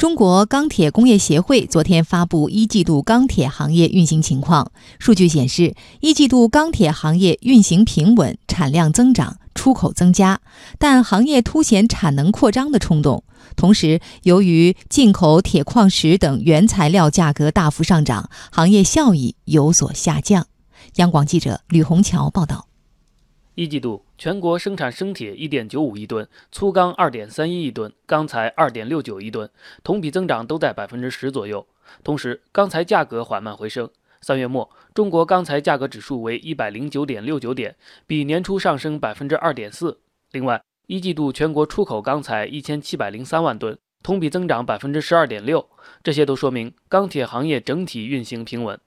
中国钢铁工业协会昨天发布一季度钢铁行业运行情况。数据显示，一季度钢铁行业运行平稳，产量增长，出口增加，但行业凸显产能扩张的冲动。同时，由于进口铁矿石等原材料价格大幅上涨，行业效益有所下降。央广记者吕红桥报道。一季度全国生产生铁一点九五亿吨，粗钢二点三一亿吨，钢材二点六九亿吨，同比增长都在百分之十左右。同时，钢材价格缓慢回升。三月末，中国钢材价格指数为一百零九点六九点，比年初上升百分之二点四。另外，一季度全国出口钢材一千七百零三万吨，同比增长百分之十二点六。这些都说明钢铁行业整体运行平稳。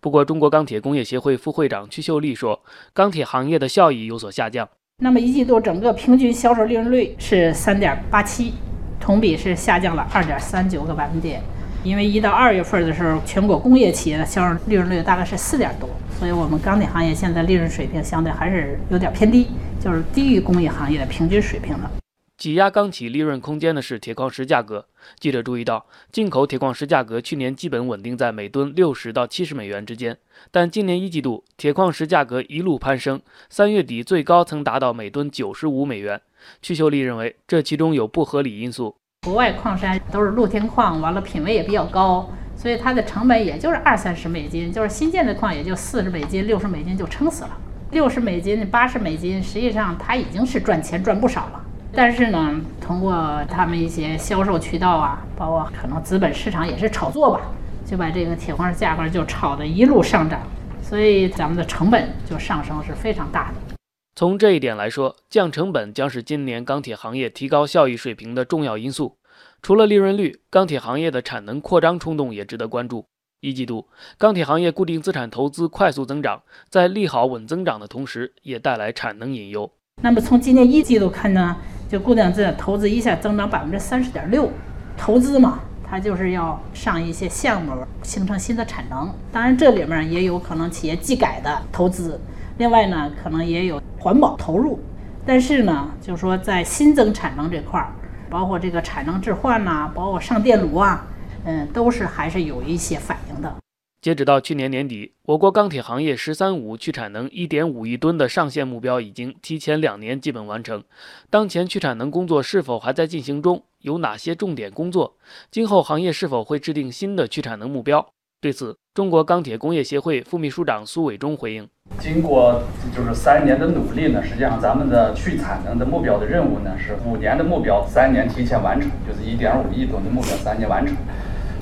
不过，中国钢铁工业协会副会长屈秀丽说，钢铁行业的效益有所下降。那么一季度整个平均销售利润率是三点八七，同比是下降了二点三九个百分点。因为一到二月份的时候，全国工业企业的销售利润率大概是四点多，所以我们钢铁行业现在利润水平相对还是有点偏低，就是低于工业行业的平均水平的。挤压钢企利润空间的是铁矿石价格。记者注意到，进口铁矿石价格去年基本稳定在每吨六十到七十美元之间，但今年一季度铁矿石价格一路攀升，三月底最高曾达到每吨九十五美元。屈秀丽认为，这其中有不合理因素。国外矿山都是露天矿，完了品位也比较高，所以它的成本也就是二三十美金，就是新建的矿也就四十美金、六十美金就撑死了。六十美金、八十美金，实际上它已经是赚钱赚不少了。但是呢，通过他们一些销售渠道啊，包括可能资本市场也是炒作吧，就把这个铁矿石价格就炒得一路上涨，所以咱们的成本就上升是非常大的。从这一点来说，降成本将是今年钢铁行业提高效益水平的重要因素。除了利润率，钢铁行业的产能扩张冲动也值得关注。一季度，钢铁行业固定资产投资快速增长，在利好稳增长的同时，也带来产能隐忧。那么从今年一季度看呢？就固定资产投资一下增长百分之三十点六，投资嘛，它就是要上一些项目，形成新的产能。当然这里面也有可能企业技改的投资，另外呢，可能也有环保投入。但是呢，就是说在新增产能这块儿，包括这个产能置换呐，包括上电炉啊，嗯，都是还是有一些反应的。截止到去年年底，我国钢铁行业“十三五”去产能1.5亿吨的上限目标已经提前两年基本完成。当前去产能工作是否还在进行中？有哪些重点工作？今后行业是否会制定新的去产能目标？对此，中国钢铁工业协会副秘书长苏伟忠回应：“经过就是三年的努力呢，实际上咱们的去产能的目标的任务呢是五年的目标，三年提前完成，就是1.5亿吨的目标三年完成。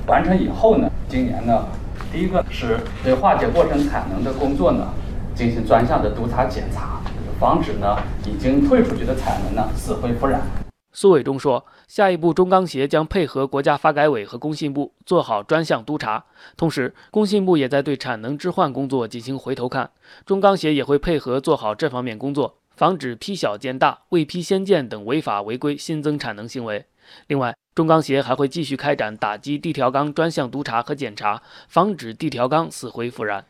完成以后呢，今年呢。”第一个是对化解过程产能的工作呢，进行专项的督查检查，防止呢已经退出去的产能呢死灰复燃。苏伟忠说，下一步中钢协将配合国家发改委和工信部做好专项督查，同时工信部也在对产能置换工作进行回头看，中钢协也会配合做好这方面工作，防止批小建大、未批先建等违法违规新增产能行为。另外，中钢协还会继续开展打击地条钢专项督查和检查，防止地条钢死灰复燃。